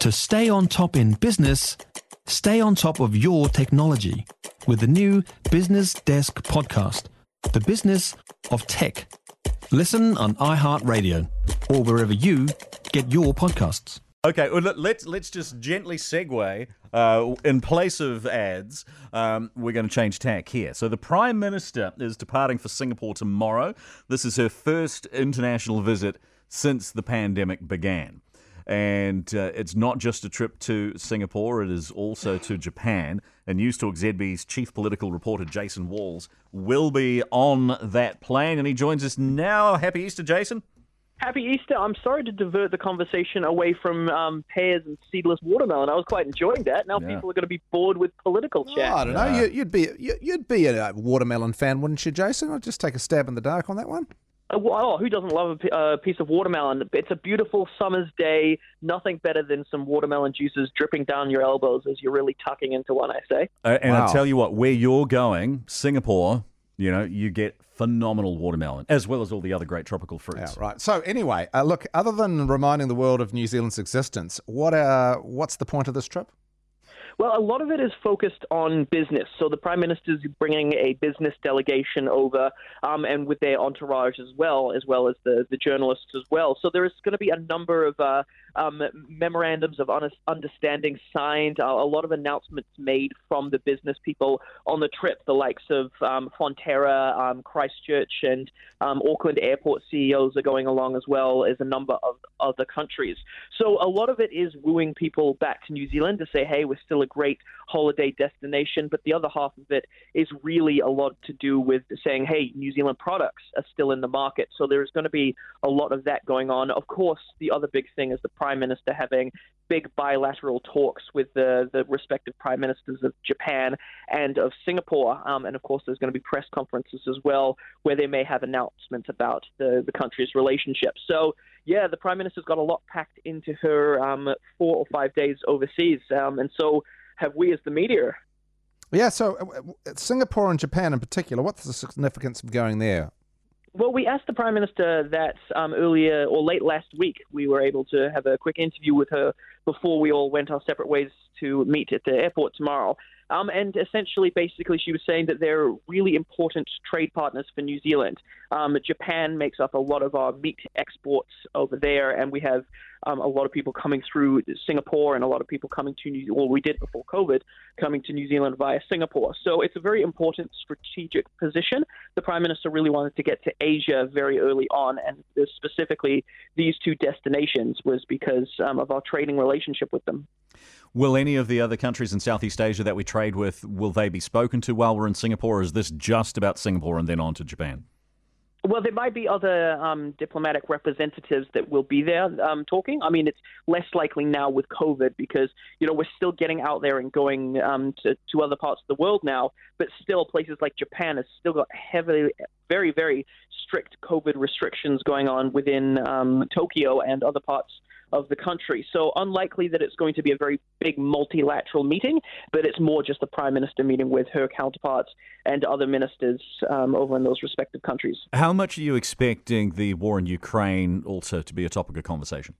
To stay on top in business, stay on top of your technology with the new Business Desk podcast, The Business of Tech. Listen on iHeartRadio or wherever you get your podcasts. Okay, well, let- let's let's just gently segue. Uh, in place of ads, um, we're going to change tack here. So the Prime Minister is departing for Singapore tomorrow. This is her first international visit since the pandemic began. And uh, it's not just a trip to Singapore, it is also to Japan. And News Talk ZB's chief political reporter, Jason Walls, will be on that plane. And he joins us now. Happy Easter, Jason. Happy Easter. I'm sorry to divert the conversation away from um, pears and seedless watermelon. I was quite enjoying that. Now Yeah. people are going to be bored with political chat. Oh, I don't know. You, you'd be you, you'd be a watermelon fan, wouldn't you, Jason? I'll just take a stab in the dark on that one. Uh, well, who doesn't love a, uh, piece of watermelon? It's a beautiful summer's day. Nothing better than some watermelon juices dripping down your elbows as you're really tucking into one, I say. Uh, and Wow. I tell you what, where you're going, Singapore, you know, you get phenomenal watermelon as well as all the other great tropical Yeah, fruits. right. So anyway, uh, look. Other than reminding the world of New Zealand's existence, what uh, what's the point of this trip? Well, a lot of it is focused on business. So the prime minister is bringing a business delegation over, um, and with their entourage as well, as well as the the journalists as well. So there is going to be a number of uh, um, memorandums of understanding signed, uh, a lot of announcements made from the business people on the trip, the likes of um, Fonterra, um, Christchurch, and um, Auckland Airport CEOs are going along as well as a number of other countries. So a lot of it is wooing people back to New Zealand to say, hey, we're still a great holiday destination. But the other half of it is really a lot to do with saying, hey, New Zealand products are still in the market. So there's going to be a lot of that going on. Of course, the other big thing is the Prime Minister having big bilateral talks with the, the respective Prime Ministers of Japan and of Singapore. Um, and of course, there's going to be press conferences as well where they may have announcements about the, the country's relationship. So, yeah, the Prime Minister's got a lot packed into her um, four or five days overseas. Um, and so have we as the media. Yeah. So uh, Singapore and Japan in particular. What's the significance of going there? Well, we asked the Prime Minister that um, earlier or late last week. We were able to have a quick interview with her before we all went our separate ways to meet at the airport tomorrow. Um, and essentially, basically, she was saying that they're really important trade partners for New Zealand. Um, Japan makes up a lot of our meat exports over there, and we have um, a lot of people coming through Singapore and a lot of people coming to New well, we did before COVID, coming to New Zealand via Singapore. So it's a very important strategic position. The Prime Minister really wanted to get to Asia very early on, and specifically these two destinations was because um, of our trading relationship with them. Will any of the other countries in Southeast Asia that we trade with, will they be spoken to while we're in Singapore, or is this just about Singapore and then on to Japan? Well, there might be other um, diplomatic representatives that will be there um, talking. I mean, it's less likely now with COVID because you know we're still getting out there and going um, to, to other parts of the world now. But still, places like Japan has still got heavily, very, very strict COVID restrictions going on within um, Tokyo and other parts of the country. So unlikely that it's going to be a very big multilateral meeting, but it's more just the prime minister meeting with her counterparts and other ministers um, over in those respective countries. How much are you expecting the war in Ukraine also to be a topic of conversation?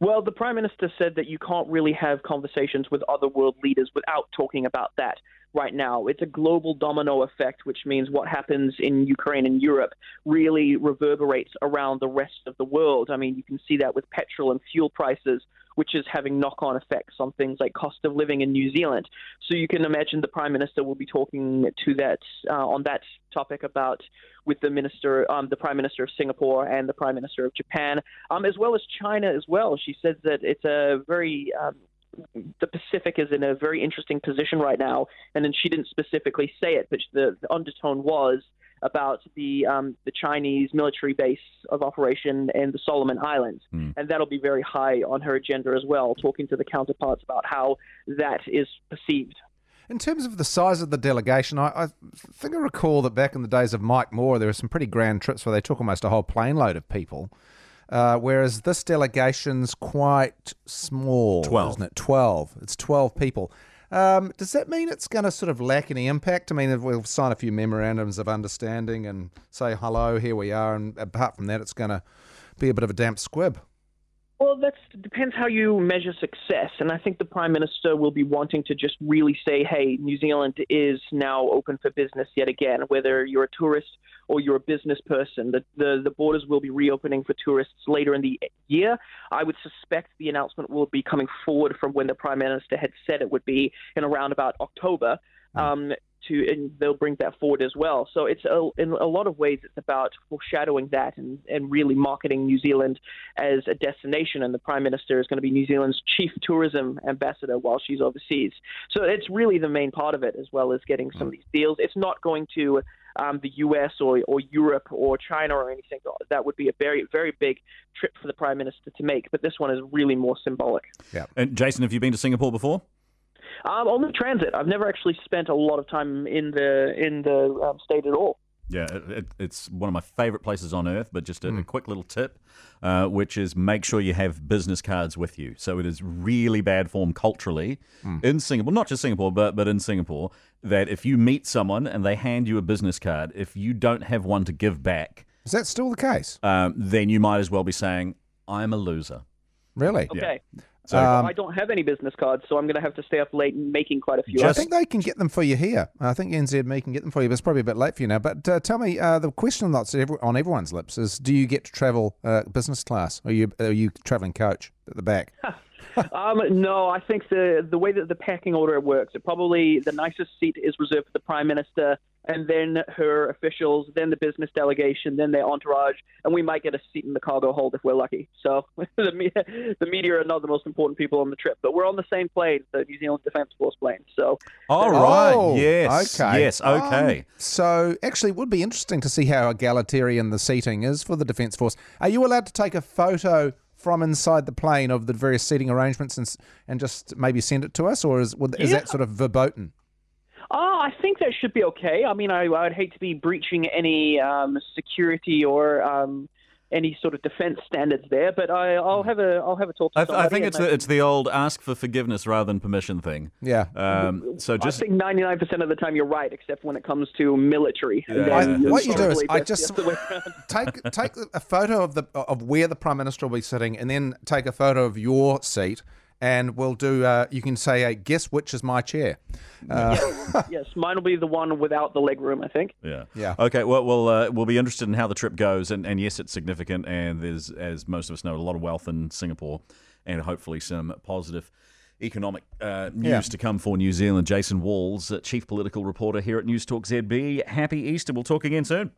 Well, the Prime Minister said that you can't really have conversations with other world leaders without talking about that right now. It's a global domino effect, which means what happens in Ukraine and Europe really reverberates around the rest of the world. I mean, you can see that with petrol and fuel prices, which is having knock on effects on things like cost of living in New Zealand. So you can imagine the Prime Minister will be talking to that uh, on that topic about with the minister, um, the Prime Minister of Singapore and the Prime Minister of Japan, um, as well as China as well. She says that it's a very um, the Pacific is in a very interesting position right now, and then she didn't specifically say it, but the, the undertone was about the um, the Chinese military base of operation in the Solomon Islands, Hmm. and that'll be very high on her agenda as well. Talking to the counterparts about how that is perceived. In terms of the size of the delegation, I, I think I recall that back in the days of Mike Moore, there were some pretty grand trips where they took almost a whole plane load of people. Uh, whereas this delegation's quite small, 12. isn't it? Twelve. It's twelve people. Um, does that mean it's going to sort of lack any impact? I mean, we'll sign a few memorandums of understanding and say hello, here we are, and apart from that, it's going to be a bit of a damp squib. Well, that depends how you measure success. And I think the Prime Minister will be wanting to just really say, hey, New Zealand is now open for business yet again. Whether you're a tourist or you're a business person, the, the, the borders will be reopening for tourists later in the year. I would suspect the announcement will be coming forward from when the Prime Minister had said it would be in around about October. Um, to and they'll bring that forward as well. So it's a, in a lot of ways it's about foreshadowing that and, and really marketing New Zealand as a destination. And the Prime Minister is going to be New Zealand's chief tourism ambassador while she's overseas. So it's really the main part of it, as well as getting some of these deals. It's not going to um, the U.S. or, or Europe or China or anything. That would be a very, very big trip for the Prime Minister to make. But this one is really more symbolic. Yeah. And Jason, have you been to Singapore before? Um, only transit. I've never actually spent a lot of time in the in the um, state at all. Yeah, it, it, it's one of my favorite places on earth. But just a, a quick little tip, uh, which is make sure you have business cards with you. So it is really bad form culturally in Singapore, not just Singapore, but but in Singapore, that if you meet someone and they hand you a business card, if you don't have one to give back, Is that still the case? um, then you might as well be saying, "I'm a loser." Really? Okay. So Well, I don't have any business cards, so I'm going to have to stay up late making quite a few. I think they can get them for you here. I think NZME can get them for you, but it's probably a bit late for you now. But uh, tell me, uh, the question that's on everyone's lips is: Do you get to travel uh, business class, or are you are you traveling coach at the back? um, no, I think the the way that the packing order works, it probably the nicest seat is reserved for the prime minister, and then her officials, then the business delegation, then their entourage, and we might get a seat in the cargo hold if we're lucky. So the me- the media are not the most important people on the trip, but we're on the same plane, the New Zealand Defence Force plane. So All right. Oh, yes. Okay. Yes. Okay. Um, so actually, it would be interesting to see how egalitarian the seating is for the Defence Force. Are you allowed to take a photo from inside the plane of the various seating arrangements and and just maybe send it to us, or is is Yeah. that sort of verboten? I think that should be okay. I mean, I, I'd hate to be breaching any um, security or um, any sort of defense standards there, but I, I'll have a I'll have a talk to I, th- I think it's the, it's the old ask for forgiveness rather than permission thing. Yeah. Um, so just I think 99% of the time you're right, except when it comes to military. And Yeah. I- what you do is I just- the other way around. take take a photo of the of where the prime minister will be sitting, and then take a photo of your seat, and we'll do. Uh, you can say, uh, "Guess which is my chair." Uh, yes, mine will be the one without the leg room, I think. Yeah. Yeah. Okay. Well, we'll uh, we'll be interested in how the trip goes, and, and yes, it's significant, and there's, as most of us know, a lot of wealth in Singapore, and hopefully some positive economic uh, news Yeah. to come for New Zealand. Jason Walls, uh, chief political reporter here at News Talk ZB. Happy Easter. We'll talk again soon.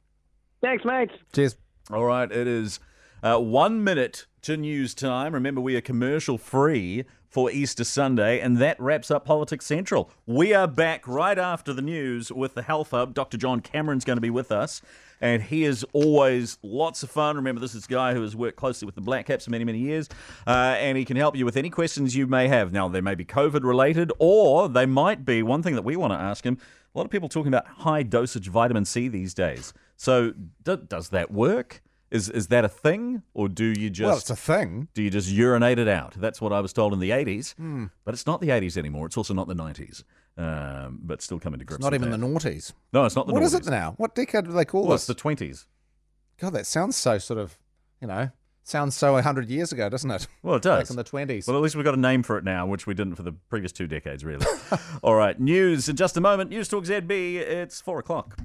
Thanks, mate. cheers. All right, it is uh, one minute to news time. Remember, we are commercial free for Easter Sunday, and that wraps up Politics Central. We are back right after the news with the Health Hub. Dr. John Cameron's going to be with us, and he is always lots of fun. Remember, this is a guy who has worked closely with the Black Caps for many, many years, uh, and he can help you with any questions you may have. Now, they may be COVID related, or they might be one thing that we want to ask him. A lot of people talking about high dosage vitamin C these days. So, d- does that work? Is is that a thing, or do you just Well, it's a thing. do you just urinate it out? That's what I was told in the 80s, Hmm. but it's not the 80s anymore. It's also not the 90s, um, but still coming to grips. Not with even that. the noughties. no, it's not the What is it now? What decade do they call Well, it's this? the 20s. God, that sounds so sort of, you know, sounds so hundred years ago, doesn't it? Well, it does. Back in the twenties. Well, at least we've got a name for it now, which we didn't for the previous two decades, really. All right, news in just a moment. News Talk ZB. It's four o'clock.